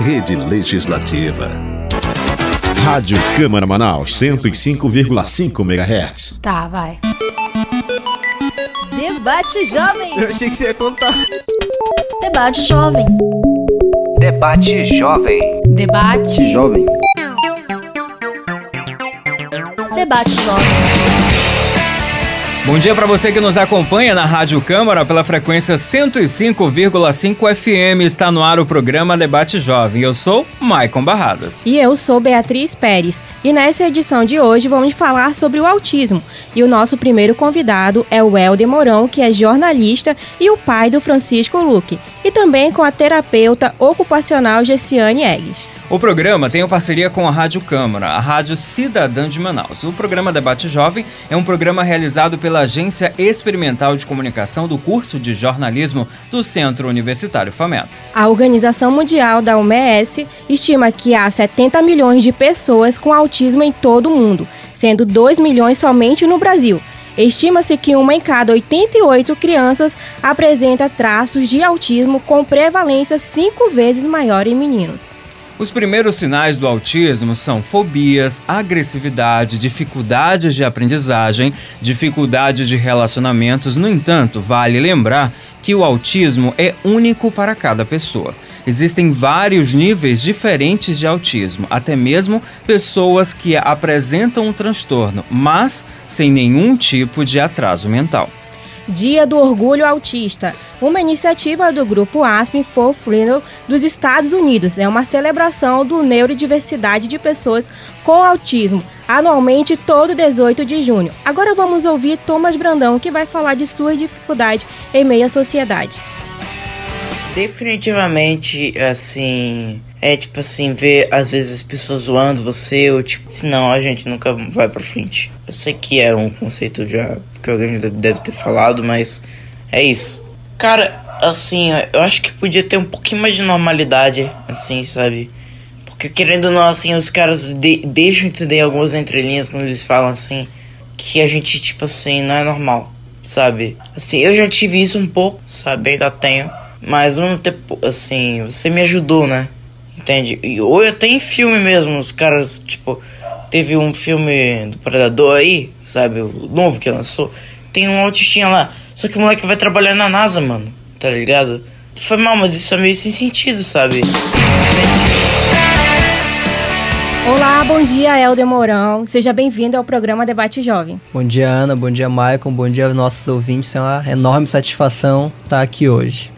Rede Legislativa. Rádio Câmara Manaus 105,5 MHz. Tá, vai. Debate Jovem. Eu achei que você ia contar. Debate Jovem. Debate Jovem. Debate. Jovem. Debate Jovem. Bom dia para você que nos acompanha na Rádio Câmara pela frequência 105,5 FM. Está no ar o programa Debate Jovem. Eu sou Maicon Barradas. E eu sou Beatriz Pérez. E nessa edição de hoje vamos falar sobre o autismo. E o nosso primeiro convidado é o Helder Mourão, que é jornalista e o pai do Francisco Luque. E também com a terapeuta ocupacional Gessiane Eggs. O programa tem parceria com a Rádio Câmara, a Rádio Cidadã de Manaus. O programa Debate Jovem é um programa realizado pela Agência Experimental de Comunicação do curso de jornalismo do Centro Universitário FAMET. A Organização Mundial da OMS estima que há 70 milhões de pessoas com autismo em todo o mundo, sendo 2 milhões somente no Brasil. Estima-se que uma em cada 88 crianças apresenta traços de autismo com prevalência cinco vezes maior em meninos. Os primeiros sinais do autismo são fobias, agressividade, dificuldades de aprendizagem, dificuldades de relacionamentos. No entanto, vale lembrar que o autismo é único para cada pessoa. Existem vários níveis diferentes de autismo, até mesmo pessoas que apresentam um transtorno, mas sem nenhum tipo de atraso mental. Dia do Orgulho Autista, uma iniciativa do grupo ASPE for Freedom dos Estados Unidos. É uma celebração do neurodiversidade de pessoas com autismo, anualmente todo 18 de junho. Agora vamos ouvir Thomas Brandão, que vai falar de sua dificuldade em meio à sociedade. Definitivamente, assim, é tipo assim, ver às vezes as pessoas zoando você, ou tipo, senão a gente nunca vai pra frente. Eu sei que é um conceito já que alguém deve ter falado, mas é isso. Cara, assim, eu acho que podia ter um pouquinho mais de normalidade, assim, sabe? Porque querendo ou não, assim, os caras de deixam entender algumas entrelinhas quando eles falam assim, que a gente, tipo assim, não é normal, sabe? Assim, eu já tive isso um pouco, sabe? Ainda tenho. Mas ao mesmo tempo, assim, você me ajudou, né? Entende? E, ou até em filme mesmo, os caras, tipo, teve um filme do Predador aí, sabe? O novo que lançou. Tem um autistinha lá. Só que o moleque vai trabalhar na NASA, mano. Tá ligado? Foi mal, mas isso é meio sem sentido, sabe? Olá, bom dia, Helder Mourão. Seja bem-vindo ao programa Debate Jovem. Bom dia, Ana. Bom dia, Maicon. Bom dia aos nossos ouvintes. É uma enorme satisfação estar aqui hoje.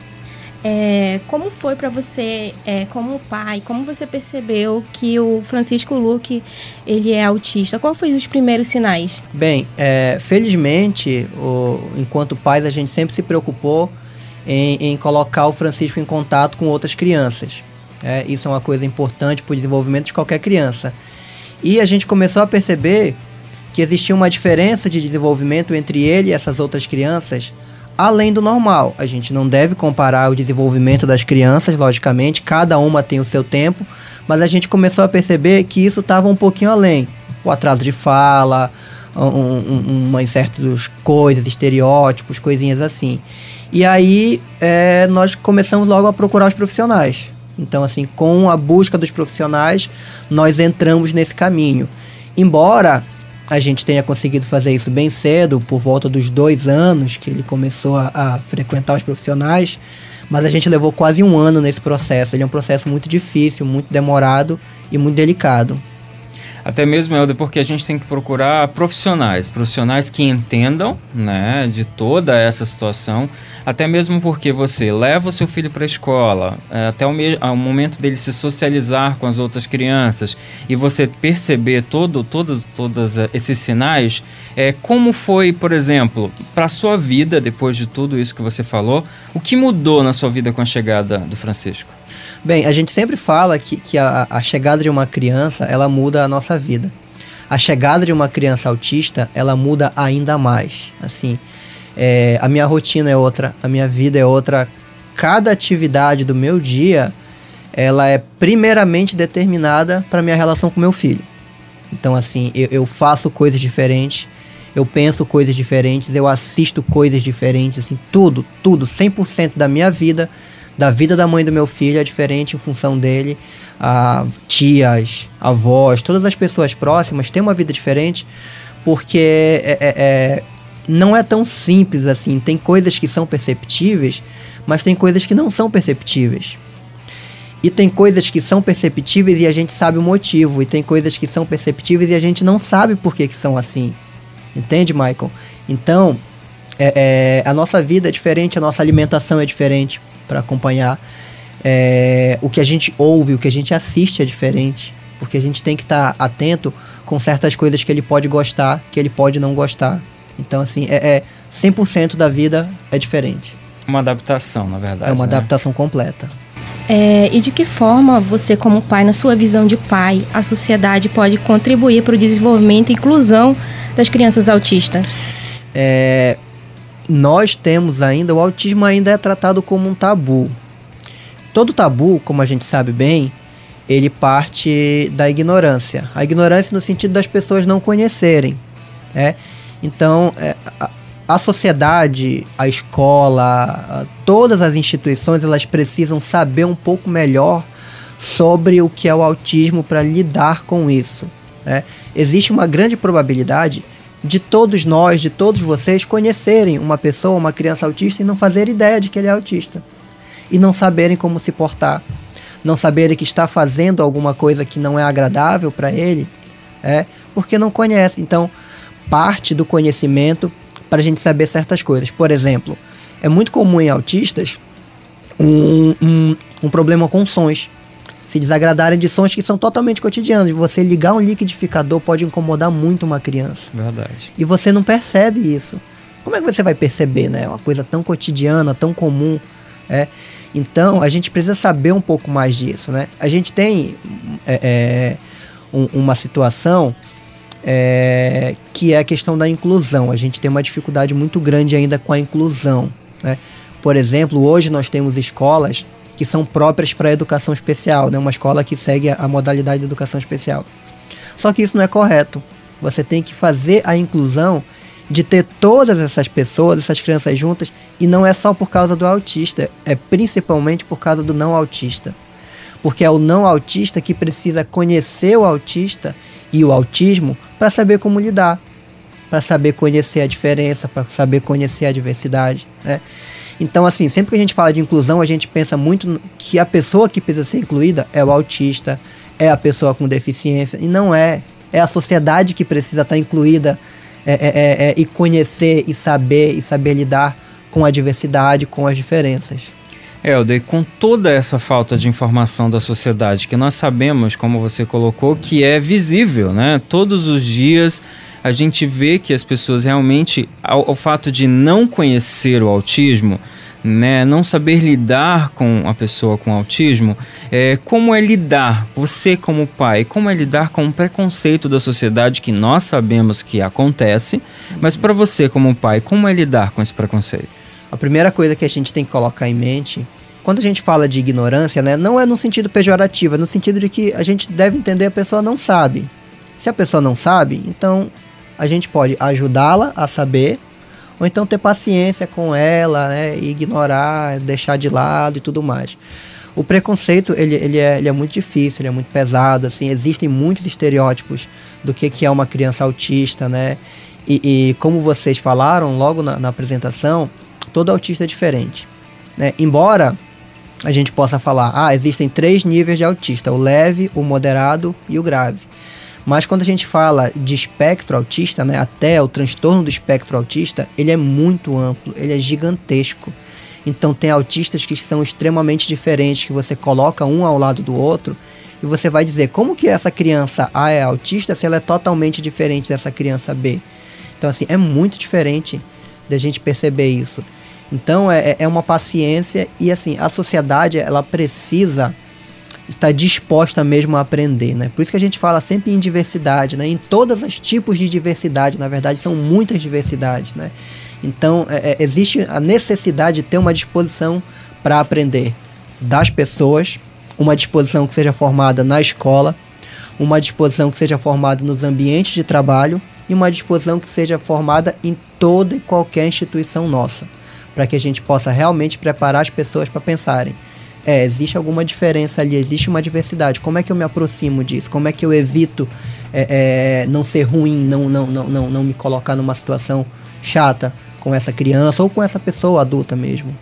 É, como foi para você, é, como pai, como você percebeu que o Francisco Luque ele é autista? Qual foram os primeiros sinais? Bem, é, felizmente, o, enquanto pais, a gente sempre se preocupou em, em colocar o Francisco em contato com outras crianças. É, isso é uma coisa importante para o desenvolvimento de qualquer criança. E a gente começou a perceber que existia uma diferença de desenvolvimento entre ele e essas outras crianças além do normal. A gente não deve comparar o desenvolvimento das crianças, logicamente, cada uma tem o seu tempo, mas a gente começou a perceber que isso estava um pouquinho além. O atraso de fala, um, um, uma certas coisas, estereótipos, coisinhas assim. E aí é, nós começamos logo a procurar os profissionais. Então, assim, com a busca dos profissionais, nós entramos nesse caminho. Embora a gente tenha conseguido fazer isso bem cedo, por volta dos dois anos que ele começou a, a, frequentar os profissionais, mas a gente levou quase um ano nesse processo. Ele é um processo muito difícil, muito demorado e muito delicado. Até mesmo, Helder, porque a gente tem que procurar profissionais, profissionais que entendam né, de toda essa situação, até mesmo porque você leva o seu filho para a escola, é, até o, o, momento dele se socializar com as outras crianças e você perceber todo, todo, todos esses sinais, é, como foi, por exemplo, para a sua vida, depois de tudo isso que você falou, o que mudou na sua vida com a chegada do Francisco? Bem, a gente sempre fala que, que a, a chegada de uma criança, ela muda a nossa vida. A chegada de uma criança autista, ela muda ainda mais. Assim, é, a minha rotina é outra, a minha vida é outra. Cada atividade do meu dia, ela é primeiramente determinada para minha relação com meu filho. Então, assim, eu, eu, faço coisas diferentes, eu penso coisas diferentes, eu assisto coisas diferentes, assim, tudo, tudo, 100% da minha vida da vida da mãe do meu filho é diferente em função dele. A tias, avós, todas as pessoas próximas têm uma vida diferente porque é, é, é, não é tão simples assim. Tem coisas que são perceptíveis, mas tem coisas que não são perceptíveis. E tem coisas que são perceptíveis e a gente sabe o motivo. E tem coisas que são perceptíveis e a gente não sabe por que, que são assim. Entende, Michael? Então, é, é, a nossa vida é diferente, a nossa alimentação é diferente para acompanhar. É, o que a gente ouve, o que a gente assiste é diferente. Porque a gente tem que estar tá atento com certas coisas que ele pode gostar, que ele pode não gostar. Então, assim, é, é 100% da vida é diferente. Uma adaptação, na verdade. É uma né? adaptação completa. É, e de que forma você, como pai, na sua visão de pai, a sociedade pode contribuir para o desenvolvimento e inclusão das crianças autistas? É, nós temos ainda, o autismo ainda é tratado como um tabu. Todo tabu, como a gente sabe bem, ele parte da ignorância. A ignorância no sentido das pessoas não conhecerem. É? Então, é, a, sociedade, a escola, todas as instituições, elas precisam saber um pouco melhor sobre o que é o autismo para lidar com isso. Né? Existe uma grande probabilidade de todos nós, de todos vocês, conhecerem uma pessoa, uma criança autista e não fazer ideia de que ele é autista. E não saberem como se portar não saberem que está fazendo alguma coisa que não é agradável para ele, é porque não conhece. Então, parte do conhecimento para a gente saber certas coisas. Por exemplo, é muito comum em autistas um, um, um problema com sons. Se desagradarem de sons que são totalmente cotidianos. Você ligar um liquidificador pode incomodar muito uma criança. Verdade. E você não percebe isso. Como é que você vai perceber, né? Uma coisa tão cotidiana, tão comum. É. Então, a gente precisa saber um pouco mais disso, né? A gente tem é, é, um, uma situação é, que é a questão da inclusão. A gente tem uma dificuldade muito grande ainda com a inclusão, né? Por exemplo, hoje nós temos escolas que são próprias para a educação especial, né? Uma escola que segue a, a modalidade de educação especial. Só que isso não é correto. Você tem que fazer a inclusão de ter todas essas pessoas, essas crianças juntas, e não é só por causa do autista, é principalmente por causa do não autista. Porque é o não autista que precisa conhecer o autista e o autismo para saber como lidar, para saber conhecer a diferença, para saber conhecer a diversidade. Né? Então, assim, sempre que a gente fala de inclusão, a gente pensa muito que a pessoa que precisa ser incluída é o autista, é a pessoa com deficiência, e não é. É a sociedade que precisa estar incluída é, é, é, é, e conhecer e saber e saber lidar com a diversidade, com as diferenças. Helder, com toda essa falta de informação da sociedade, que nós sabemos, como você colocou, que é visível, né? Todos os dias a gente vê que as pessoas realmente, ao, ao fato de não conhecer o autismo, né, não saber lidar com a pessoa com autismo, é, como é lidar, você como pai, como é lidar com o preconceito da sociedade que nós sabemos que acontece, mas para você como pai, como é lidar com esse preconceito? A primeira coisa que a gente tem que colocar em mente, quando a gente fala de ignorância, né, não é no sentido pejorativo, é no sentido de que a gente deve entender a pessoa não sabe. Se a pessoa não sabe, então a gente pode ajudá-la a saber ou então ter paciência com ela, né, ignorar, deixar de lado e tudo mais. O preconceito, ele, ele, é, ele é muito difícil, ele é muito pesado, assim, existem muitos estereótipos do que, que é uma criança autista, né, e, e como vocês falaram logo na, na apresentação, todo autista é diferente, né, embora a gente possa falar, ah, existem três níveis de autista, o leve, o moderado e o grave. Mas quando a gente fala de espectro autista, né, até o transtorno do espectro autista, ele é muito amplo, ele é gigantesco. Então tem autistas que são extremamente diferentes, que você coloca um ao lado do outro e você vai dizer como que essa criança A é autista se ela é totalmente diferente dessa criança B. Então assim, é muito diferente da gente perceber isso. Então é, é uma paciência e assim, a sociedade ela precisa está disposta mesmo a aprender, né? Por isso que a gente fala sempre em diversidade, né? Em todos os tipos de diversidade, na verdade, são muitas diversidades, né? Então, é, é, existe a necessidade de ter uma disposição para aprender das pessoas, uma disposição que seja formada na escola, uma disposição que seja formada nos ambientes de trabalho e uma disposição que seja formada em toda e qualquer instituição nossa, para que a gente possa realmente preparar as pessoas para pensarem É, existe alguma diferença ali, existe uma diversidade. Como é que eu me aproximo disso? Como é que eu evito é, é, não ser ruim, não, não, não, não, não me colocar numa situação chata com essa criança ou com essa pessoa adulta mesmo?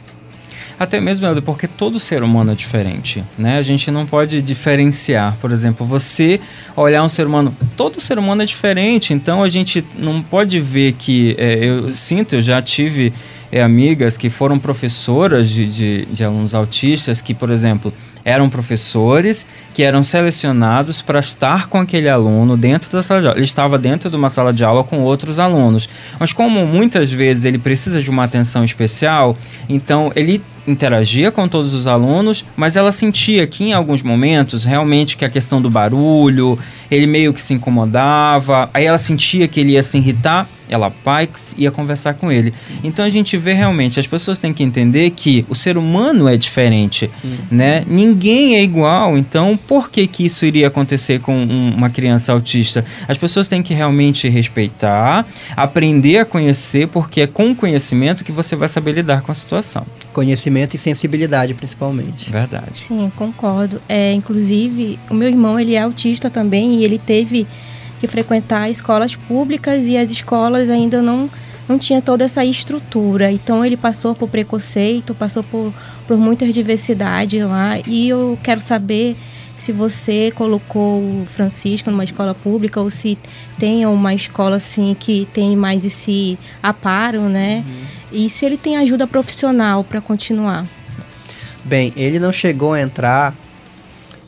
Até mesmo, Helder, porque todo ser humano é diferente, né? A gente não pode diferenciar. Por exemplo, você olhar um ser humano... Todo ser humano é diferente, então a gente não pode ver que... É, eu sinto, eu já tive é, amigas que foram professoras de, de, de alunos autistas que, por exemplo eram professores que eram selecionados para estar com aquele aluno dentro da sala de aula. Ele estava dentro de uma sala de aula com outros alunos. Mas como muitas vezes ele precisa de uma atenção especial, então ele interagia com todos os alunos, mas ela sentia que em alguns momentos realmente que a questão do barulho, ele meio que se incomodava, aí ela sentia que ele ia se irritar, ela Pikes ia conversar com ele. Então a gente vê realmente, as pessoas têm que entender que o ser humano é diferente, uhum. né? Ninguém é igual, então por que que isso iria acontecer com um, uma criança autista? As pessoas têm que realmente respeitar, aprender a conhecer, porque é com o conhecimento que você vai saber lidar com a situação. Conhecimento e sensibilidade, principalmente. Verdade. Sim, concordo. É, inclusive, o meu irmão, ele é autista também e ele teve que frequentar escolas públicas e as escolas ainda não não tinha toda essa estrutura. Então ele passou por preconceito, passou por, por muita diversidade lá. E eu quero saber se você colocou o Francisco numa escola pública ou se tem uma escola assim que tem mais esse aparo, né? Uhum. E se ele tem ajuda profissional para continuar. Bem, ele não chegou a entrar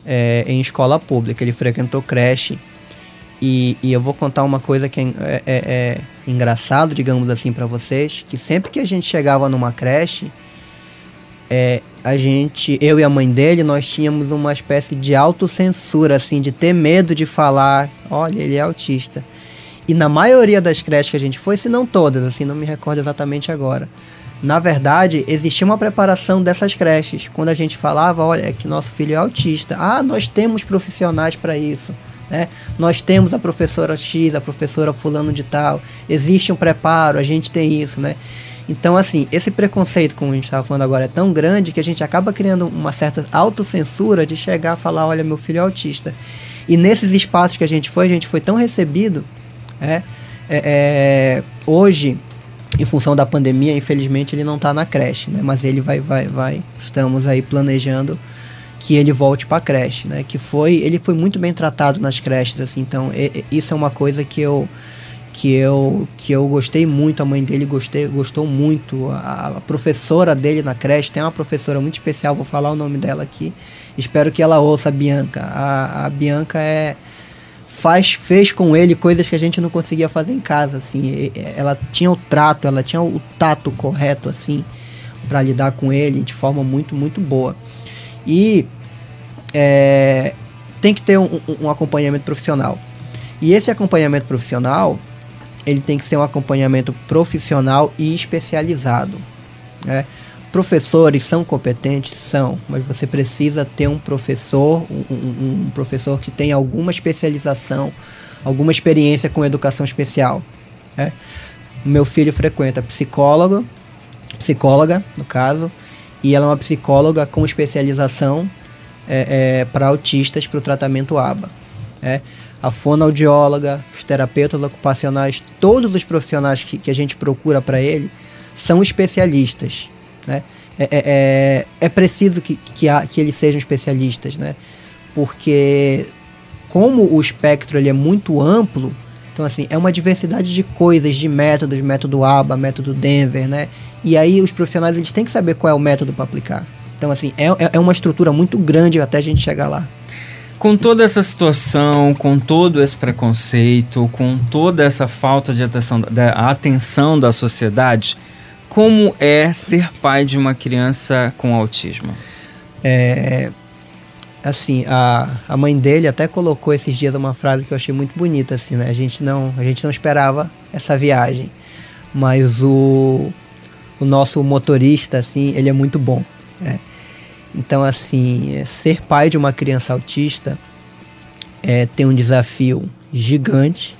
é, em escola pública, ele frequentou creche e, e, eu vou contar uma coisa que é, é, é, é engraçado, digamos assim, para vocês, que sempre que a gente chegava numa creche, é, a gente, eu e a mãe dele, nós tínhamos uma espécie de autocensura, assim, de ter medo de falar, olha, ele é autista. E na maioria das creches que a gente foi, se não todas, assim, não me recordo exatamente agora. Na verdade, existia uma preparação dessas creches. Quando a gente falava, olha, é que nosso filho é autista. Ah, nós temos profissionais para isso. Né? Nós temos a professora X, a professora fulano de tal, existe um preparo, a gente tem isso, né? Então, assim, esse preconceito, como a gente estava falando agora, é tão grande que a gente acaba criando uma certa autocensura de chegar a falar, olha, meu filho é autista. E nesses espaços que a gente foi, a gente foi tão recebido, é, é, é hoje, em função da pandemia, infelizmente ele não está na creche, né? Mas ele vai, vai, vai, estamos aí planejando que ele volte para a creche, né? Que foi, ele foi muito bem tratado nas creches, assim. Então, e, isso é uma coisa que eu que eu que eu gostei muito, a mãe dele gostei, gostou muito, a, a, professora dele na creche tem uma professora muito especial, vou falar o nome dela aqui. Espero que ela ouça a Bianca. A, a Bianca é faz fez com ele coisas que a gente não conseguia fazer em casa, assim. Ela tinha o trato, ela tinha o tato correto assim para lidar com ele de forma muito muito boa. E é, tem que ter um, um, acompanhamento profissional. E esse acompanhamento profissional, ele tem que ser um acompanhamento profissional e especializado. Né? Professores são competentes? São, mas você precisa ter um professor, um, um professor que tenha alguma especialização, alguma experiência com educação especial. Né? Meu filho frequenta psicólogo, psicóloga, no caso, e ela é uma psicóloga com especialização é, é, para autistas para o tratamento ABA. É. A fonoaudióloga, os terapeutas ocupacionais, todos os profissionais que, que a gente procura para ele são especialistas. Né? É, é, é, é preciso que, que, há, que eles sejam especialistas, né? porque como o espectro ele é muito amplo, então, assim, é uma diversidade de coisas, de métodos, método ABA, método Denver, né? E aí os profissionais, eles têm que saber qual é o método para aplicar. Então, assim, é, é, é uma estrutura muito grande até a gente chegar lá. Com toda essa situação, com todo esse preconceito, com toda essa falta de atenção da, atenção da sociedade, como é ser pai de uma criança com autismo? É, assim, a, a mãe dele até colocou esses dias uma frase que eu achei muito bonita, assim, né? A gente não, a gente não esperava essa viagem, mas o, o nosso motorista, assim, ele é muito bom, né? Então, assim, ser pai de uma criança autista é ter um desafio gigante,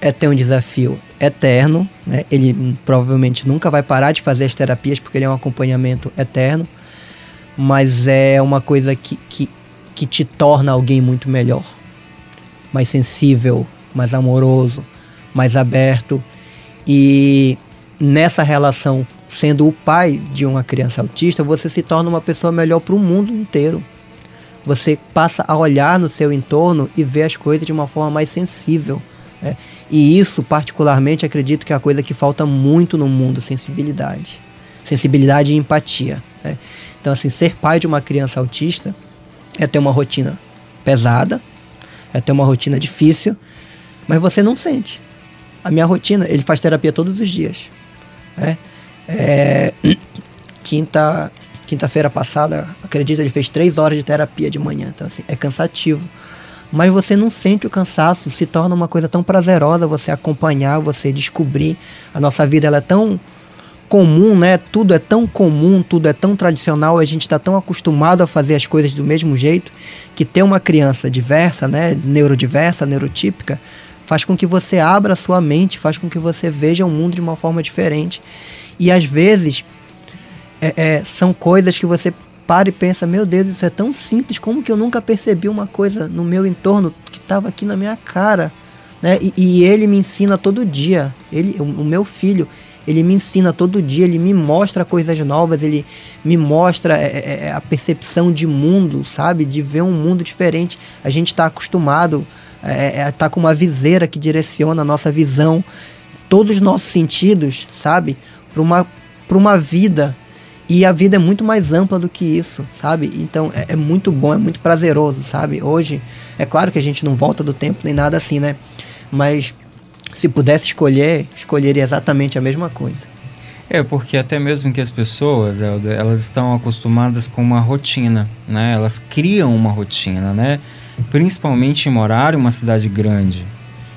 é ter um desafio eterno, né? Ele provavelmente nunca vai parar de fazer as terapias porque ele é um acompanhamento eterno, mas é uma coisa que, que, que te torna alguém muito melhor, mais sensível, mais amoroso, mais aberto. E nessa relação, sendo o pai de uma criança autista, você se torna uma pessoa melhor para o mundo inteiro. Você passa a olhar no seu entorno e ver as coisas de uma forma mais sensível. Né? E isso, particularmente, acredito que é a coisa que falta muito no mundo: sensibilidade. Sensibilidade e empatia. Né? Então, assim, ser pai de uma criança autista é ter uma rotina pesada, é ter uma rotina difícil, mas você não sente. A minha rotina, ele faz terapia todos os dias. Né? É, quinta, quinta-feira passada, acredito, ele fez três horas de terapia de manhã. Então, assim, é cansativo. Mas você não sente o cansaço, se torna uma coisa tão prazerosa você acompanhar, você descobrir. A nossa vida ela é tão comum, né? Tudo é tão comum, tudo é tão tradicional, a gente está tão acostumado a fazer as coisas do mesmo jeito que ter uma criança diversa, né? Neurodiversa, neurotípica, faz com que você abra a sua mente, faz com que você veja o mundo de uma forma diferente. E às vezes é, é, são coisas que você para e pensa, meu Deus, isso é tão simples, como que eu nunca percebi uma coisa no meu entorno que estava aqui na minha cara, né? E, e, ele me ensina todo dia, ele, o, o, meu filho, ele me ensina todo dia, ele me mostra coisas novas, ele me mostra é, é, é a percepção de mundo, sabe? De ver um mundo diferente. A gente está acostumado, é, é, tá com uma viseira que direciona a nossa visão, todos os nossos sentidos, sabe? Para uma, uma vida e a vida é muito mais ampla do que isso, sabe? Então é, é, muito bom, é muito prazeroso, sabe? Hoje, é claro que a gente não volta do tempo nem nada assim, né? Mas se pudesse escolher, escolheria exatamente a mesma coisa. É, porque até mesmo que as pessoas, elas estão acostumadas com uma rotina, né? Elas criam uma rotina, né? Principalmente em morar em uma cidade grande.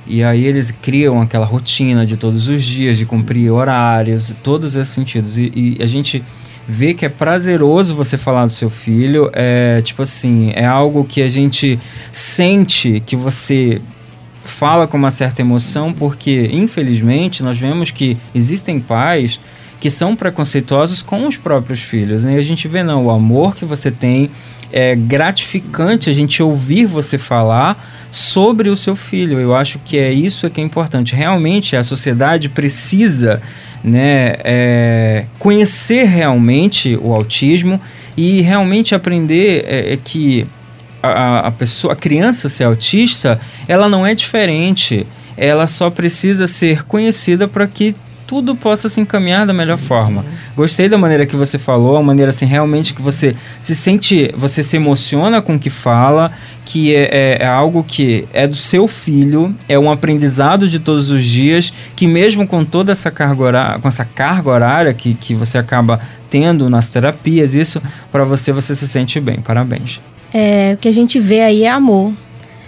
E aí eles criam aquela rotina de todos os dias, de cumprir horários, todos esses sentidos. E, e a gente ver que é prazeroso você falar do seu filho, é tipo assim, é algo que a gente sente que você fala com uma certa emoção, porque infelizmente nós vemos que existem pais que são preconceituosos com os próprios filhos, né? E a gente vê não, o amor que você tem é gratificante a gente ouvir você falar sobre o seu filho. Eu acho que é isso que é importante. Realmente a sociedade precisa né, é, conhecer realmente o autismo e realmente aprender é, é, que a, a pessoa, a criança ser autista, ela não é diferente. Ela só precisa ser conhecida para que tudo possa se encaminhar da melhor forma. Gostei da maneira que você falou, a maneira assim realmente que você se sente, você se emociona com o que fala, que é, é, é, algo que é do seu filho, é um aprendizado de todos os dias, que mesmo com toda essa carga horária, com essa carga horária que, que você acaba tendo nas terapias, isso para você você se sente bem. Parabéns. É, o que a gente vê aí é amor.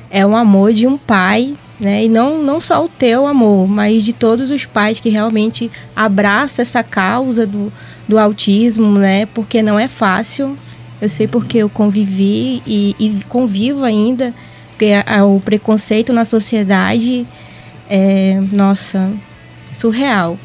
É um amor de um pai né? E não, não só o teu amor, mas de todos os pais que realmente abraçam essa causa do, do autismo, né? Porque não é fácil. Eu sei porque eu convivi e, e convivo ainda, porque a, a, o preconceito na sociedade é, nossa, surreal.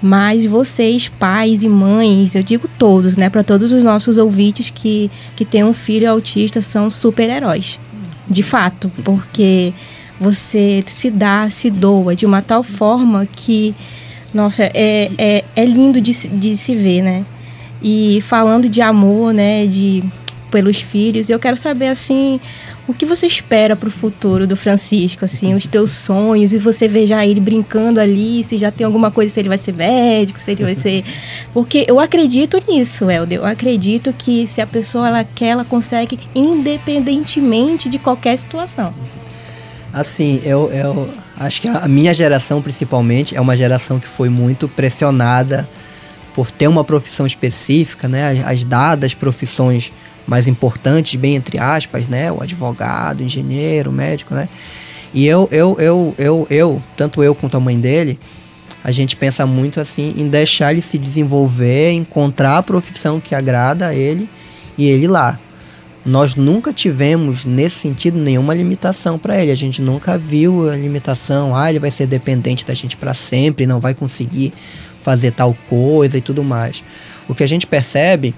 Mas vocês, pais e mães, eu digo todos, né, para todos os nossos ouvintes que, que têm um filho autista, são super-heróis. De fato, porque você se dá, se doa de uma tal forma que, nossa, é, é, é lindo de, de se ver, né? E falando de amor, né, de pelos filhos, eu quero saber assim, o que você espera para o futuro do Francisco, assim, os teus sonhos, e você vê já ele brincando ali, se já tem alguma coisa, se ele vai ser médico, se ele vai ser... Porque eu acredito nisso, Helder, eu acredito que se a pessoa ela quer, ela consegue independentemente de qualquer situação. Assim, eu, eu acho que a minha geração, principalmente, é uma geração que foi muito pressionada por ter uma profissão específica, né? As, as dadas profissões mais importantes, bem entre aspas, né? O advogado, o engenheiro, o médico, né? E eu, eu, eu, eu, eu, tanto eu quanto a mãe dele, a gente pensa muito assim em deixar ele se desenvolver, encontrar a profissão que agrada a ele e ele lá nós nunca tivemos nesse sentido nenhuma limitação para ele. A gente nunca viu a limitação, ah, ele vai ser dependente da gente para sempre, não vai conseguir fazer tal coisa e tudo mais. O que a gente percebe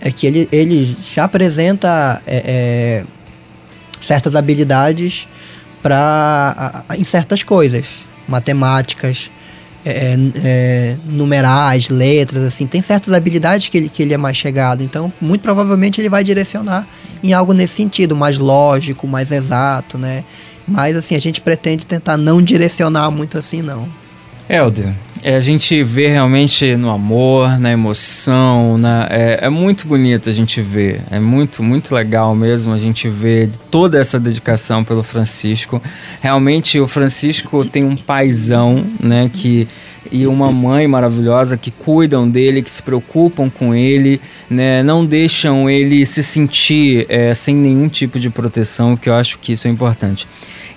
é que ele, ele já apresenta é, é, certas habilidades para em certas coisas, matemáticas, é, é, numerais, letras, assim, tem certas habilidades que ele, que ele é mais chegado. Então, muito provavelmente ele vai direcionar em algo nesse sentido, mais lógico, mais exato, né? Mas assim, a gente pretende tentar não direcionar muito assim, não. Helder, é, a gente vê realmente no amor, na emoção, na, é, é, muito bonito a gente ver, é muito, muito legal mesmo a gente ver toda essa dedicação pelo Francisco. Realmente o Francisco tem um paizão, né, que e uma mãe maravilhosa que cuidam dele, que se preocupam com ele, né, não deixam ele se sentir é, sem nenhum tipo de proteção, que eu acho que isso é importante.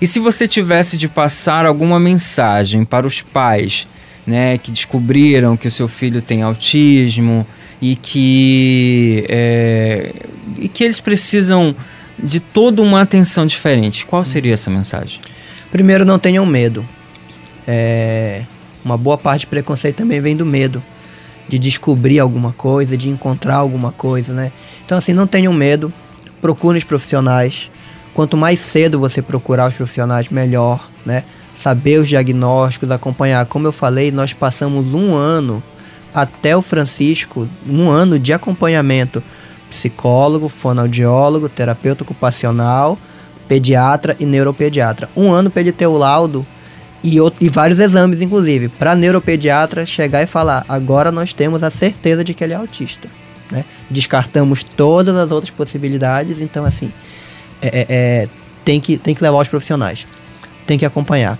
E se você tivesse de passar alguma mensagem para os pais, né, que descobriram que o seu filho tem autismo e que é, e que eles precisam de toda uma atenção diferente, qual seria essa mensagem? Primeiro, não tenham medo. É, uma boa parte de preconceito também vem do medo de descobrir alguma coisa, de encontrar alguma coisa, né? Então, assim, não tenham medo, procurem os profissionais, Quanto mais cedo você procurar os profissionais, melhor, né? Saber os diagnósticos, acompanhar. Como eu falei, nós passamos um ano até o Francisco, um ano de acompanhamento. Psicólogo, fonoaudiólogo, terapeuta ocupacional, pediatra e neuropediatra. Um ano para ele ter o laudo e, outro, e vários exames, inclusive, para neuropediatra chegar e falar: agora nós temos a certeza de que ele é autista. Né? Descartamos todas as outras possibilidades, então, assim, é, é, é, tem, que, tem que levar os profissionais. Tem que acompanhar.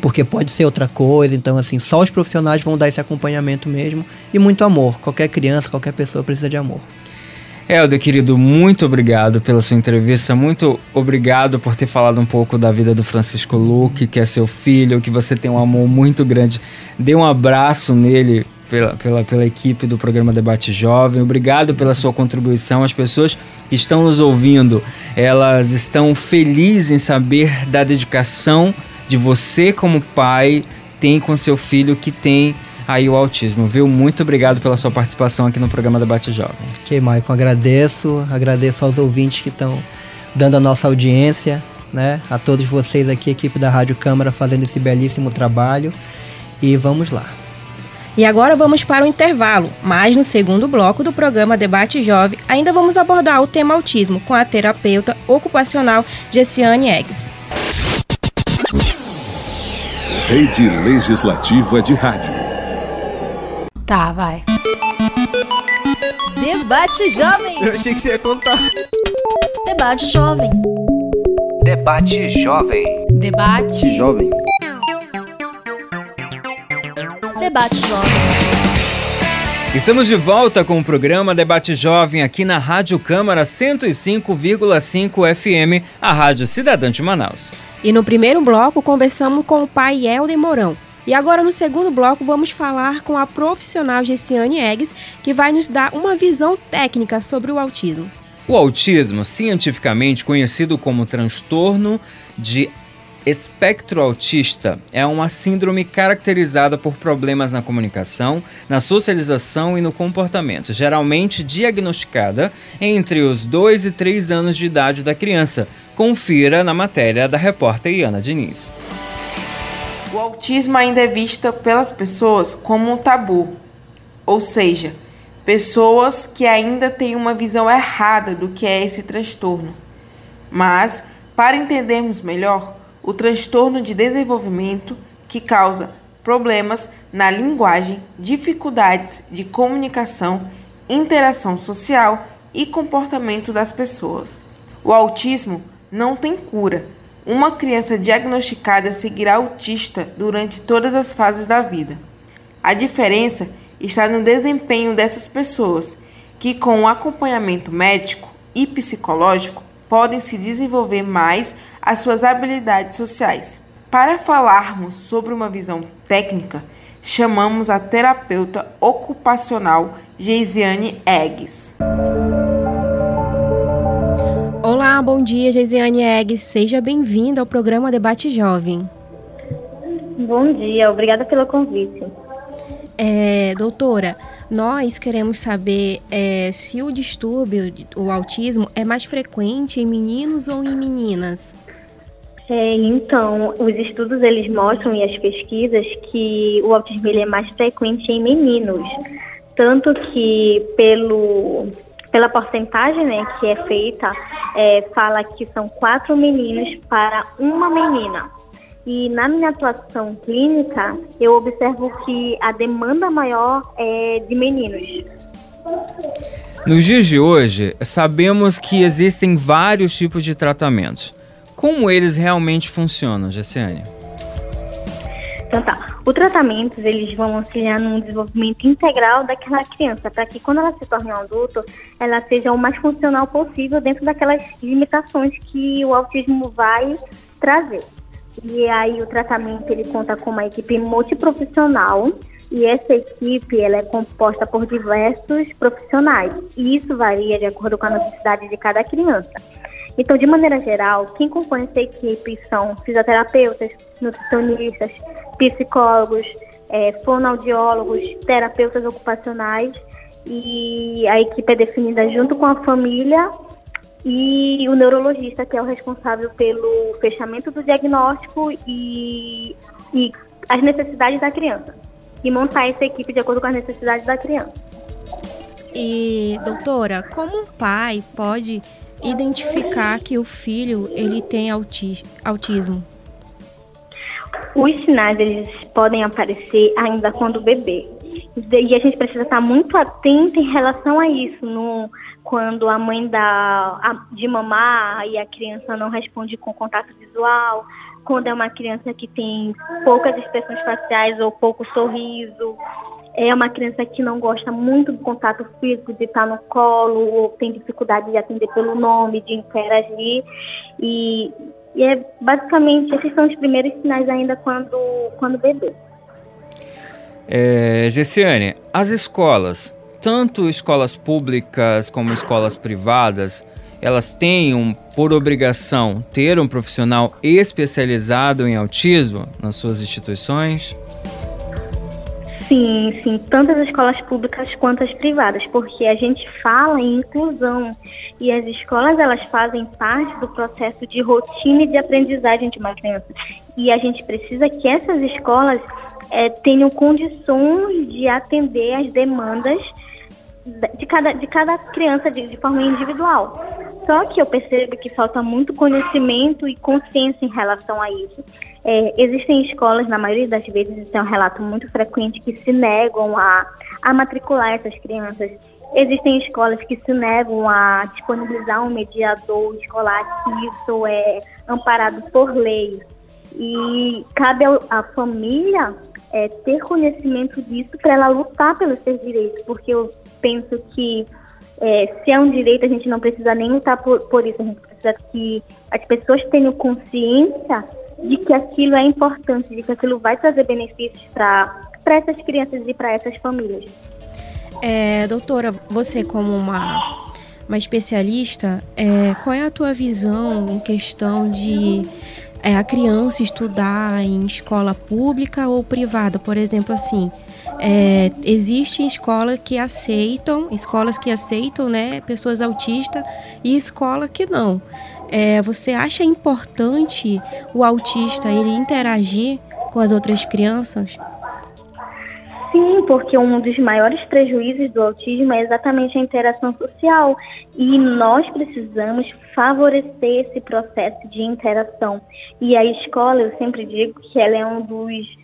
Porque pode ser outra coisa, então assim, só os profissionais vão dar esse acompanhamento mesmo. E muito amor. Qualquer criança, qualquer pessoa precisa de amor. Helder, querido, muito obrigado pela sua entrevista, muito obrigado por ter falado um pouco da vida do Francisco Luque, que é seu filho, que você tem um amor muito grande. Dê um abraço nele pela, pela, pela equipe do programa Debate Jovem. Obrigado pela sua contribuição. As pessoas que estão nos ouvindo, elas estão felizes em saber da dedicação de você como pai tem com seu filho que tem aí o autismo, viu? Muito obrigado pela sua participação aqui no programa Debate Jovem. Ok, Maicon, agradeço, agradeço aos ouvintes que estão dando a nossa audiência, né? A todos vocês aqui, equipe da Rádio Câmara, fazendo esse belíssimo trabalho. E vamos lá. E agora vamos para o intervalo, mas no segundo bloco do programa Debate Jovem ainda vamos abordar o tema autismo com a terapeuta ocupacional Gessiane Eggs. Rede Legislativa de Rádio. Tá, vai. Debate Jovem. Eu achei que você ia contar. Debate Jovem. Debate Jovem. Debate Jovem. Debate Jovem. Estamos de volta com o programa Debate Jovem aqui na Rádio Câmara 105,5 FM, a Rádio Cidadã de Manaus. E no primeiro bloco conversamos com o pai Helder Mourão. E agora no segundo bloco vamos falar com a profissional Gessiane Eggs, que vai nos dar uma visão técnica sobre o autismo. O autismo, cientificamente conhecido como transtorno de Espectro autista é uma síndrome caracterizada por problemas na comunicação, na socialização e no comportamento, geralmente diagnosticada entre os 2 e 3 anos de idade da criança. Confira na matéria da repórter Iana Diniz. O autismo ainda é visto pelas pessoas como um tabu, ou seja, pessoas que ainda têm uma visão errada do que é esse transtorno. Mas, para entendermos melhor, o transtorno de desenvolvimento que causa problemas na linguagem, dificuldades de comunicação, interação social e comportamento das pessoas. O autismo não tem cura. Uma criança diagnosticada seguirá autista durante todas as fases da vida. A diferença está no desempenho dessas pessoas, que com o acompanhamento médico e psicológico podem se desenvolver mais as suas habilidades sociais. Para falarmos sobre uma visão técnica, chamamos a terapeuta ocupacional Geisiane Eggs. Olá, bom dia, Geisiane Eggs. Seja bem-vinda ao programa Debate Jovem. Bom dia, obrigada pelo convite. É, doutora, Nós queremos saber é, se o distúrbio, o autismo, é mais frequente em meninos ou em meninas. É, então, os estudos eles mostram e as pesquisas que o autismo ele é mais frequente em meninos, tanto que pelo pela porcentagem né, que é feita, é, fala que são quatro meninos para uma menina. E na minha atuação clínica, eu observo que a demanda maior é de meninos. Nos dias de hoje, sabemos que existem vários tipos de tratamentos. Como eles realmente funcionam, Jessiane? Então tá. Os tratamentos, eles vão auxiliar no desenvolvimento integral daquela criança, para que quando ela se torne um adulto, ela seja o mais funcional possível dentro daquelas limitações que o autismo vai trazer. E aí o tratamento ele conta com uma equipe multiprofissional e essa equipe ela é composta por diversos profissionais e isso varia de acordo com a necessidade de cada criança. Então, de maneira geral, quem compõe essa equipe são fisioterapeutas, nutricionistas, psicólogos, é, fonoaudiólogos, terapeutas ocupacionais e a equipe é definida junto com a família e o neurologista, que é o responsável pelo fechamento do diagnóstico e, e as necessidades da criança. E montar essa equipe de acordo com as necessidades da criança. E, doutora, como um pai pode identificar que o filho ele tem auti autismo? Os sinais eles podem aparecer ainda quando bebê. E a gente precisa estar muito atento em relação a isso, no, quando a mãe dá de mamar e a criança não responde com contato visual, quando é uma criança que tem poucas expressões faciais ou pouco sorriso, é uma criança que não gosta muito do contato físico, de estar no colo, ou tem dificuldade de atender pelo nome, de interagir. E, e é basicamente esses são os primeiros sinais ainda quando, quando bebê. É, Gessiane, as escolas, tanto escolas públicas como escolas privadas, elas têm por obrigação ter um profissional especializado em autismo nas suas instituições? Sim, sim, tanto as escolas públicas quanto as privadas, porque a gente fala em inclusão e as escolas elas fazem parte do processo de rotina e de aprendizagem de uma criança. E a gente precisa que essas escolas é, tenham condições de atender as demandas de cada, de cada criança de, de, forma individual. Só que eu percebo que falta muito conhecimento e consciência em relação a isso. É, existem escolas, na maioria das vezes, isso é um relato muito frequente, que se negam a, a matricular essas crianças. Existem escolas que se negam a disponibilizar um mediador escolar, que isso é amparado por lei. E cabe à família é, ter conhecimento disso para ela lutar pelos seus direitos, porque eu penso que é, se é um direito, a gente não precisa nem lutar por, por isso, a gente precisa que as pessoas tenham consciência de que aquilo é importante, de que aquilo vai trazer benefícios para essas crianças e para essas famílias. É, doutora, você como uma, uma especialista, é, qual é a tua visão em questão de é, a criança estudar em escola pública ou privada? Por exemplo, assim, é, existem escolas que aceitam, escolas que aceitam, né, pessoas autistas e escola que não. É, você acha importante o autista ele interagir com as outras crianças? Sim, porque um dos maiores prejuízos do autismo é exatamente a interação social e nós precisamos favorecer esse processo de interação. E a escola, eu sempre digo que ela é um dos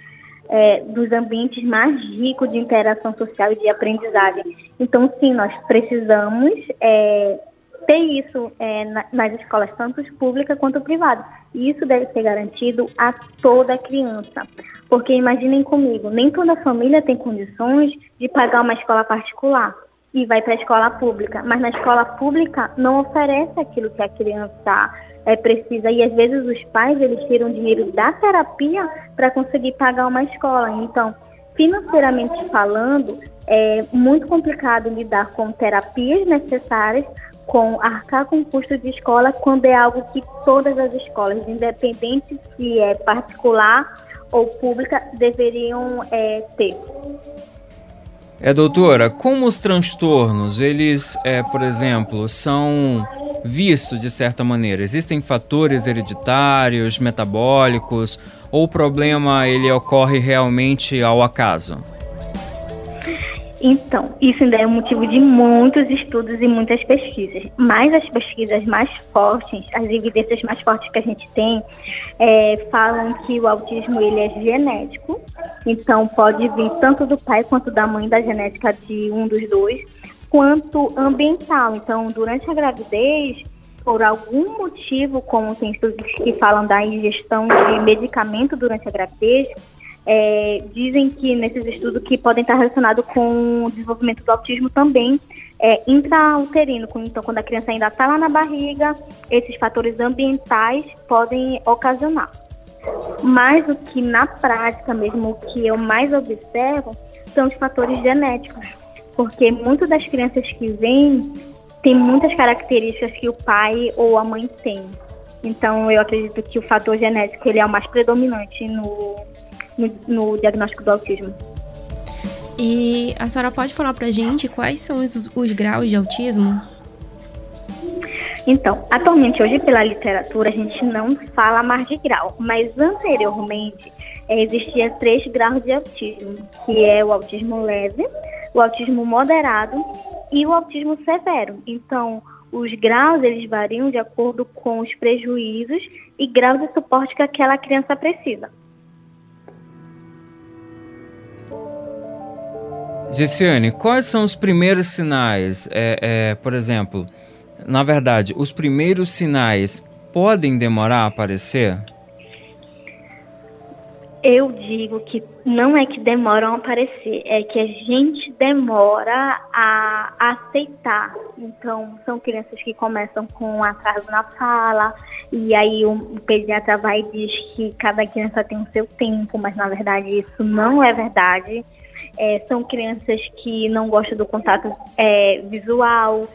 é, dos ambientes mais ricos de interação social e de aprendizagem. Então, sim, nós precisamos é, ter isso é, na, nas escolas, tanto públicas quanto privadas. E isso deve ser garantido a toda criança. Porque imaginem comigo, nem toda família tem condições de pagar uma escola particular e vai para a escola pública. Mas na escola pública não oferece aquilo que a criança é, precisa. E às vezes os pais eles tiram dinheiro da terapia para conseguir pagar uma escola. Então, financeiramente falando, é muito complicado lidar com terapias necessárias, com arcar com custo de escola, quando é algo que todas as escolas, independente se é particular ou pública, deveriam é, ter. É, doutora, como os transtornos, eles, é, por exemplo, são vistos de certa maneira? Existem fatores hereditários, metabólicos, ou o problema ele ocorre realmente ao acaso? Então, isso ainda é motivo de muitos estudos e muitas pesquisas. Mas as pesquisas mais fortes, as evidências mais fortes que a gente tem, é, falam que o autismo ele é genético. Então, pode vir tanto do pai quanto da mãe, da genética de um dos dois, quanto ambiental. Então, durante a gravidez, por algum motivo, como tem estudos que falam da ingestão de medicamento durante a gravidez, é, dizem que nesses estudos que podem estar relacionados com o desenvolvimento do autismo também é, intrauterino. Então, quando a criança ainda está lá na barriga, esses fatores ambientais podem ocasionar. Mas o que na prática mesmo, o que eu mais observo, são os fatores genéticos. Porque muitas das crianças que vêm têm muitas características que o pai ou a mãe tem. Então, eu acredito que o fator genético ele é o mais predominante no, no, no diagnóstico do autismo. E a senhora pode falar pra gente quais são os, os graus de autismo? Então, atualmente, hoje pela literatura, a gente não fala mais de grau, mas anteriormente é, existia três graus de autismo, que é o autismo leve, o autismo moderado e o autismo severo. Então, os graus eles variam de acordo com os prejuízos e graus de suporte que aquela criança precisa. Gessiane, quais são os primeiros sinais? É, é, por exemplo, na verdade, os primeiros sinais podem demorar a aparecer? Eu digo que não é que demoram a aparecer, é que a gente demora a, aceitar. Então, são crianças que começam com atraso na fala, e aí o, o pediatra vai e diz que cada criança tem o seu tempo, mas na verdade isso não é verdade. É, são crianças que não gostam do contato é, visual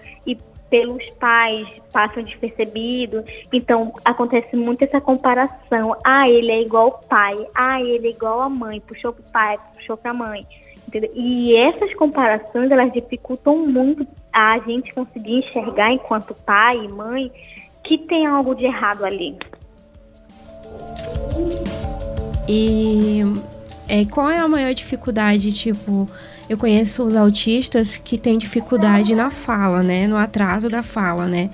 pelos pais passam despercebido. Então acontece muito essa comparação. Ah, ele é igual ao pai. Ah, ele é igual à mãe. Puxou para o pai, puxou para a mãe. Entendeu? E essas comparações elas dificultam muito a gente conseguir enxergar enquanto pai e mãe que tem algo de errado ali. E é, qual é a maior dificuldade, tipo, eu conheço os autistas que têm dificuldade na fala, né? No atraso da fala, né?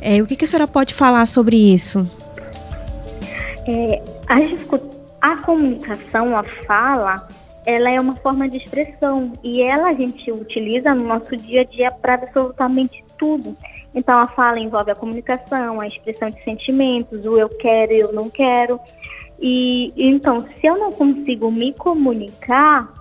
É, o que, que a senhora pode falar sobre isso? É, a, a comunicação, a fala, ela é uma forma de expressão e ela a gente utiliza no nosso dia a dia para absolutamente tudo. Então a fala envolve a comunicação, a expressão de sentimentos, o eu quero, eu não quero. E então, se eu não consigo me comunicar,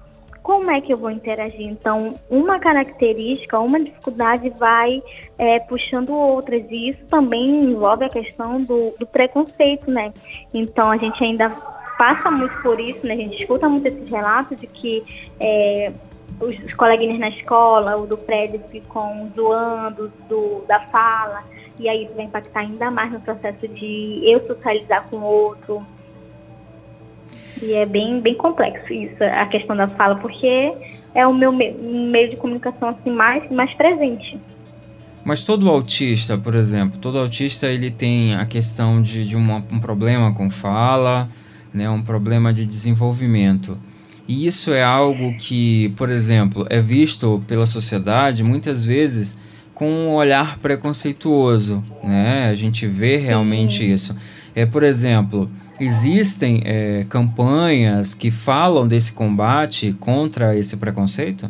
como é que eu vou interagir? Então, uma característica, uma dificuldade vai é, puxando outras, e isso também envolve a questão do, do, preconceito, né? Então, a gente ainda passa muito por isso, né? A gente escuta muito esses relatos de que é, os, os coleguinhas na escola ou do prédio ficam zoando do, da fala, e aí isso vai impactar ainda mais no processo de eu socializar com o outro, e é bem, bem complexo isso, a questão da fala, porque é o meu meio de comunicação assim, mais, mais presente. Mas todo autista, por exemplo, todo autista ele tem a questão de, de uma, um problema com fala, né, um problema de desenvolvimento. E isso é algo que, por exemplo, é visto pela sociedade muitas vezes com um olhar preconceituoso, né? A gente vê realmente Sim. isso. É, por exemplo, Existem é, campanhas que falam desse combate contra esse preconceito?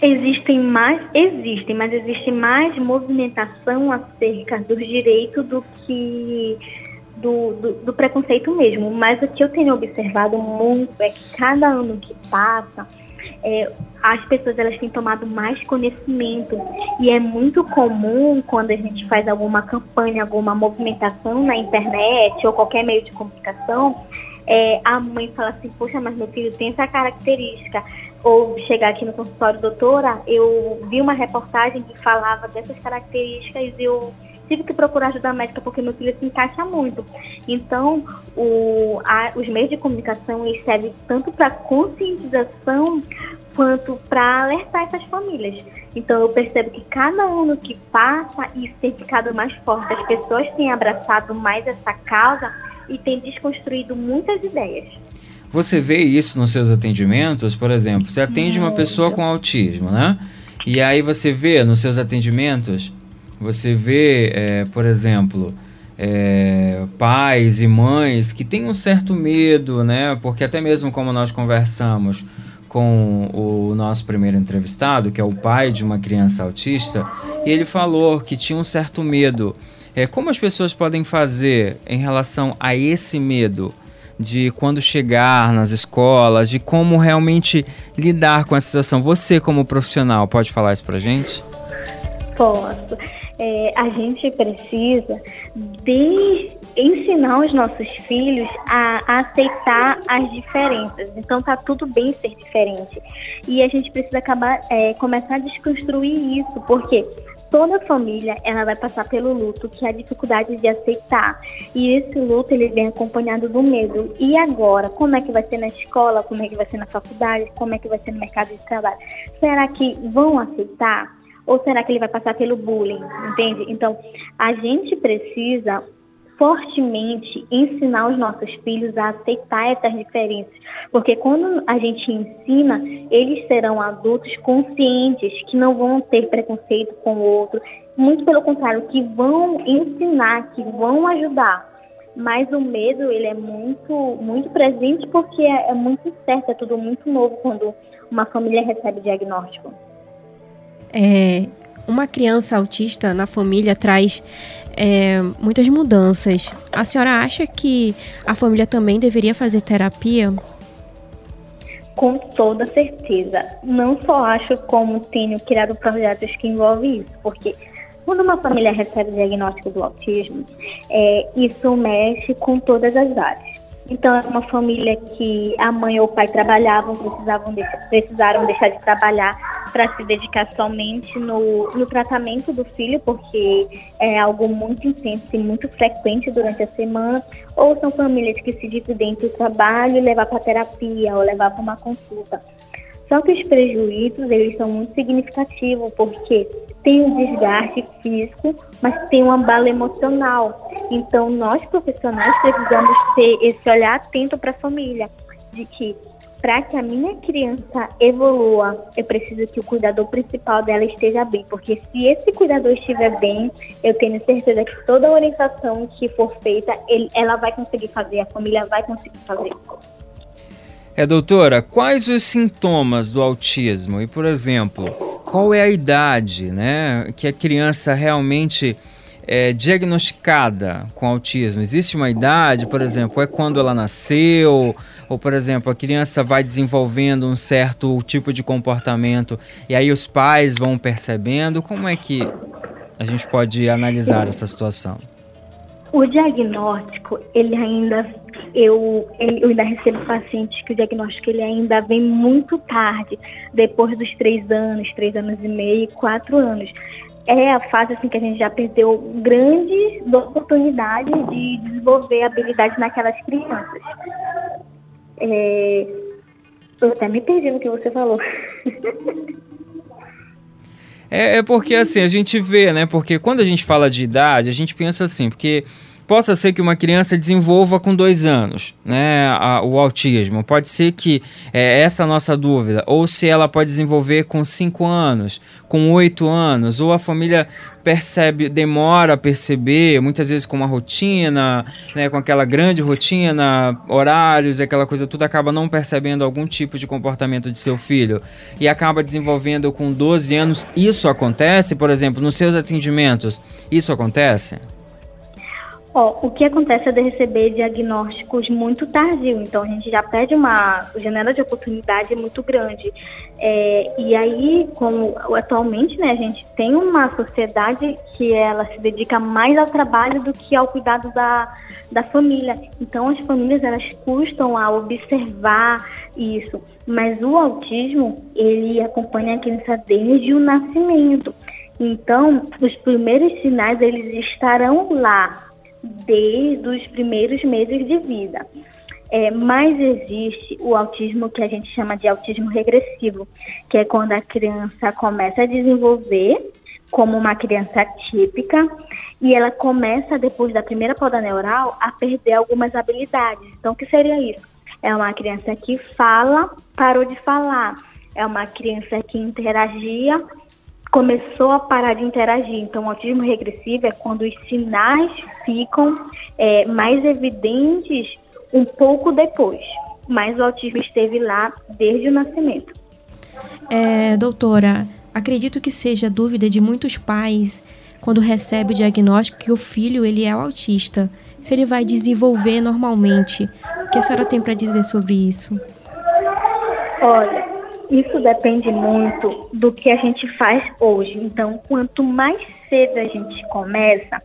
Existem mais, existem, mas existe mais movimentação acerca dos direitos do que do, do, do, preconceito mesmo. Mas o que eu tenho observado muito é que cada ano que passa, é, as pessoas elas têm tomado mais conhecimento e é muito comum quando a gente faz alguma campanha, alguma movimentação na internet ou qualquer meio de comunicação, é, a mãe fala assim, poxa, mas meu filho tem essa característica. Ou chegar aqui no consultório, doutora, eu vi uma reportagem que falava dessas características e eu tive que procurar ajuda médica porque meu filho se encaixa muito. Então, o, a, os meios de comunicação eles servem tanto para conscientização quanto para alertar essas famílias. Então, eu percebo que cada ano que passa, isso tem ficado mais forte. As pessoas têm abraçado mais essa causa e têm desconstruído muitas ideias. Você vê isso nos seus atendimentos? Por exemplo, você atende uma pessoa com autismo, né? E aí você vê nos seus atendimentos, você vê, é, por exemplo, é, pais e mães que têm um certo medo, né? Porque até mesmo como nós conversamos com o nosso primeiro entrevistado, que é o pai de uma criança autista, e ele falou que tinha um certo medo. É, como as pessoas podem fazer em relação a esse medo? de quando chegar nas escolas, de como realmente lidar com essa situação. Você, como profissional, pode falar isso pra gente? Posso. É, a gente precisa de ensinar os nossos filhos a, a, aceitar as diferenças. Então tá tudo bem ser diferente. E a gente precisa acabar é, começar a desconstruir isso, porque toda família ela vai passar pelo luto, que é a dificuldade de aceitar. E esse luto ele vem acompanhado do medo. E agora, como é que vai ser na escola? Como é que vai ser na faculdade? Como é que vai ser no mercado de trabalho? Será que vão aceitar? Ou será que ele vai passar pelo bullying? Entende? Então, a gente precisa fortemente ensinar os nossos filhos a aceitar essas diferenças, porque quando a gente ensina, eles serão adultos conscientes que não vão ter preconceito com o outro, muito pelo contrário, que vão ensinar, que vão ajudar. Mas o medo, ele é muito, muito presente porque é, é muito incerto, é tudo muito novo quando uma família recebe diagnóstico. É, uma criança autista na família traz é, muitas mudanças. A senhora acha que a família também deveria fazer terapia? Com toda certeza. Não só acho como tenho criado projetos que envolvem isso, porque quando uma família recebe o diagnóstico do autismo, é, isso mexe com todas as áreas. Então, é uma família que a mãe ou o pai trabalhavam, precisavam precisaram deixar de trabalhar para se dedicar somente no, no tratamento do filho, porque é algo muito intenso e muito frequente durante a semana, ou são famílias que se dividem entre o trabalho e levar para terapia ou levar para uma consulta. Só que os prejuízos, eles são muito significativos, porque tem um desgaste físico, mas tem uma bala emocional. Então, nós profissionais precisamos ter esse olhar atento para a família, de que para que a minha criança evolua, eu preciso que o cuidador principal dela esteja bem, porque se esse cuidador estiver bem, eu tenho certeza que toda a orientação que for feita, ele, ela vai conseguir fazer, a família vai conseguir fazer. É, doutora, quais os sintomas do autismo? E, por exemplo, qual é a idade né, que a criança realmente é diagnosticada com autismo? Existe uma idade, por exemplo, é quando ela nasceu? Ou, por exemplo, a criança vai desenvolvendo um certo tipo de comportamento e aí os pais vão percebendo? Como é que a gente pode analisar essa situação? O diagnóstico, ele ainda eu, eu ainda recebo pacientes que o diagnóstico ele ainda vem muito tarde, depois dos três anos, três anos e meio, quatro anos. É a fase assim que a gente já perdeu grandes oportunidades de desenvolver habilidades naquelas crianças. É, eu até me perdi no que você falou. É, é, porque assim, a gente vê, né? Porque quando a gente fala de idade, a gente pensa assim, porque possa ser que uma criança desenvolva com dois anos, né, a, o autismo. Pode ser que é essa nossa dúvida, ou se ela pode desenvolver com cinco anos, com oito anos, ou a família percebe, demora a perceber, muitas vezes com uma rotina, né, com aquela grande rotina, horários, aquela coisa tudo acaba não percebendo algum tipo de comportamento de seu filho e acaba desenvolvendo com 12 anos. Isso acontece, por exemplo, nos seus atendimentos? Isso acontece? Ó, o que acontece é de receber diagnósticos muito tardios, então a gente já perde uma janela de oportunidade muito grande. É, e aí, como atualmente, né, a gente tem uma sociedade que ela se dedica mais ao trabalho do que ao cuidado da, da família. Então as famílias elas custam a observar isso, mas o autismo ele acompanha a criança desde o nascimento. Então, os primeiros sinais eles estarão lá desde os primeiros meses de vida. É, mas existe o autismo que a gente chama de autismo regressivo, que é quando a criança começa a desenvolver como uma criança típica e ela começa, depois da primeira poda neural, a perder algumas habilidades. Então, o que seria isso? É uma criança que fala, parou de falar. É uma criança que interagia, começou a parar de interagir. Então, o autismo regressivo é quando os sinais ficam é, mais evidentes um pouco depois. Mas o autismo esteve lá desde o nascimento. É, doutora, acredito que seja dúvida de muitos pais quando recebe o diagnóstico que o filho ele é autista. Se ele vai desenvolver normalmente. O que a senhora tem para dizer sobre isso? Olha, isso depende muito do que a gente faz hoje. Então, quanto mais cedo a gente começa,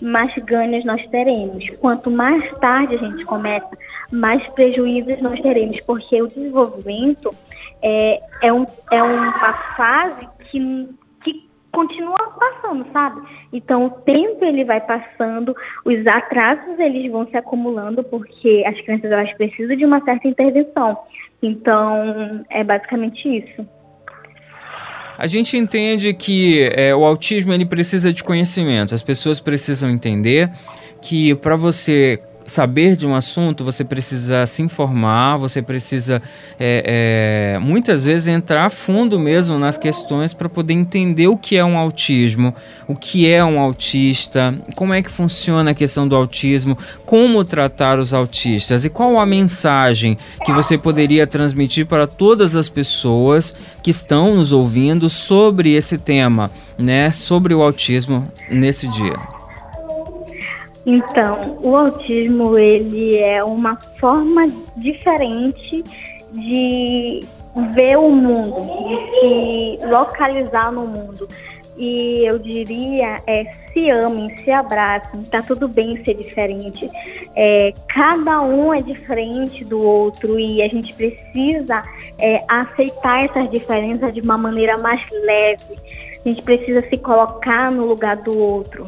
mais ganhos nós teremos. Quanto mais tarde a gente começa, mais prejuízos nós teremos, porque o desenvolvimento é, é, um, é uma fase que, que continua passando, sabe? Então o tempo ele vai passando, os atrasos eles vão se acumulando, porque as crianças elas precisam de uma certa intervenção. Então é basicamente isso. A gente entende que é, o autismo ele precisa de conhecimento. As pessoas precisam entender que para você saber de um assunto, você precisa se informar, você precisa é, é, muitas vezes entrar fundo mesmo nas questões para poder entender o que é um autismo, o que é um autista, como é que funciona a questão do autismo, como tratar os autistas e qual a mensagem que você poderia transmitir para todas as pessoas que estão nos ouvindo sobre esse tema, né, sobre o autismo nesse dia. Então, o autismo ele é uma forma diferente de ver o mundo, de se localizar no mundo. E eu diria, é, se amem, se abracem, tá tudo bem ser diferente. É, cada um é diferente do outro e a gente precisa é, aceitar essas diferenças de uma maneira mais leve. A gente precisa se colocar no lugar do outro.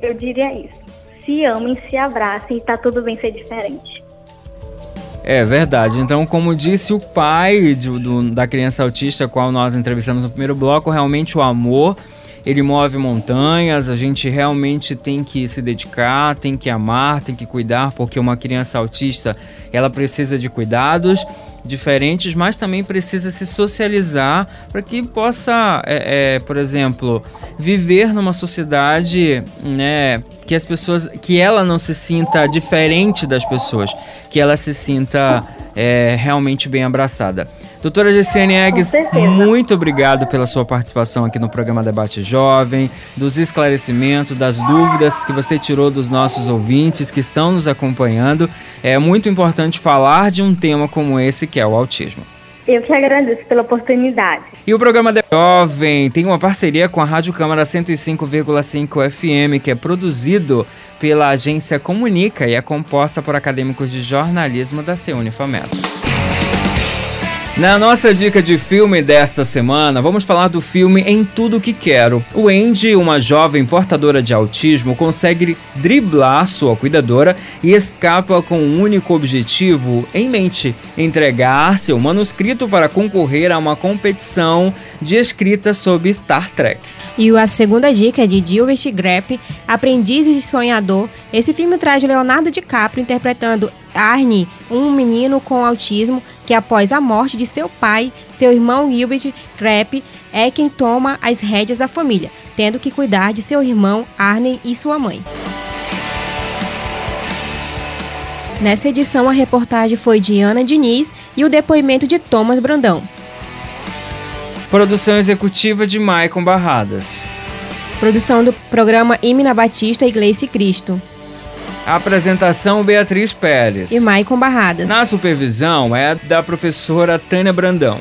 Eu diria isso se amem, se abracem e tá tudo bem ser diferente. É verdade. Então, como disse o pai de, do, da criança autista, qual nós entrevistamos no primeiro bloco, realmente o amor ele move montanhas. A gente realmente tem que se dedicar, tem que amar, tem que cuidar, porque uma criança autista ela precisa de cuidados diferentes, mas também precisa se socializar para que possa, é, é, por exemplo, viver numa sociedade, né, que as pessoas, que ela não se sinta diferente das pessoas, que ela se sinta é, realmente bem abraçada. Doutora Gessiane Eggs, muito obrigado pela sua participação aqui no programa Debate Jovem, dos esclarecimentos, das dúvidas que você tirou dos nossos ouvintes que estão nos acompanhando. É muito importante falar de um tema como esse que é o autismo. Eu que agradeço pela oportunidade. E o programa Debate Jovem tem uma parceria com a Rádio Câmara 105,5 FM, que é produzido pela agência Comunica e é composta por acadêmicos de jornalismo da Ceunifamento. Na nossa dica de filme desta semana, vamos falar do filme Em Tudo Que Quero. O Andy, uma jovem portadora de autismo, consegue driblar sua cuidadora e escapa com um único objetivo em mente: entregar seu manuscrito para concorrer a uma competição de escrita sobre Star Trek. E a segunda dica é de Gilbert Grape, Aprendiz de Sonhador. Esse filme traz Leonardo DiCaprio interpretando Arnie, um menino com autismo que após a morte de seu pai, seu irmão Gilbert Crepe é quem toma as rédeas da família, tendo que cuidar de seu irmão Arne e sua mãe. Nessa edição, a reportagem foi de Ana Diniz e o depoimento de Thomas Brandão. Produção executiva de Maicon Barradas. Produção do programa Imina Batista e Gleice Cristo. Apresentação Beatriz Pérez. E Maicon Barradas. Na supervisão é da professora Tânia Brandão.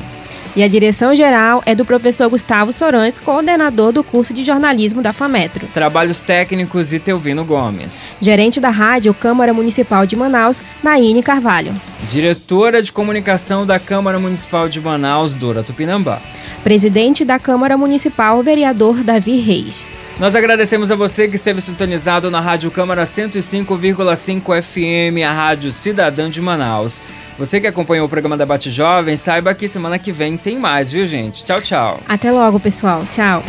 E a direção geral é do professor Gustavo Sorães, coordenador do curso de jornalismo da FAMetro. Trabalhos técnicos e Teuvino Gomes. Gerente da rádio Câmara Municipal de Manaus, Naine Carvalho. Diretora de comunicação da Câmara Municipal de Manaus, Dora Tupinambá. Presidente da Câmara Municipal, vereador Davi Reis. Nós agradecemos a você que esteve sintonizado na Rádio Câmara 105,5 FM, a Rádio Cidadã de Manaus. Você que acompanhou o programa Debate Jovem, saiba que semana que vem tem mais, viu, gente? Tchau, tchau. Até logo, pessoal. Tchau.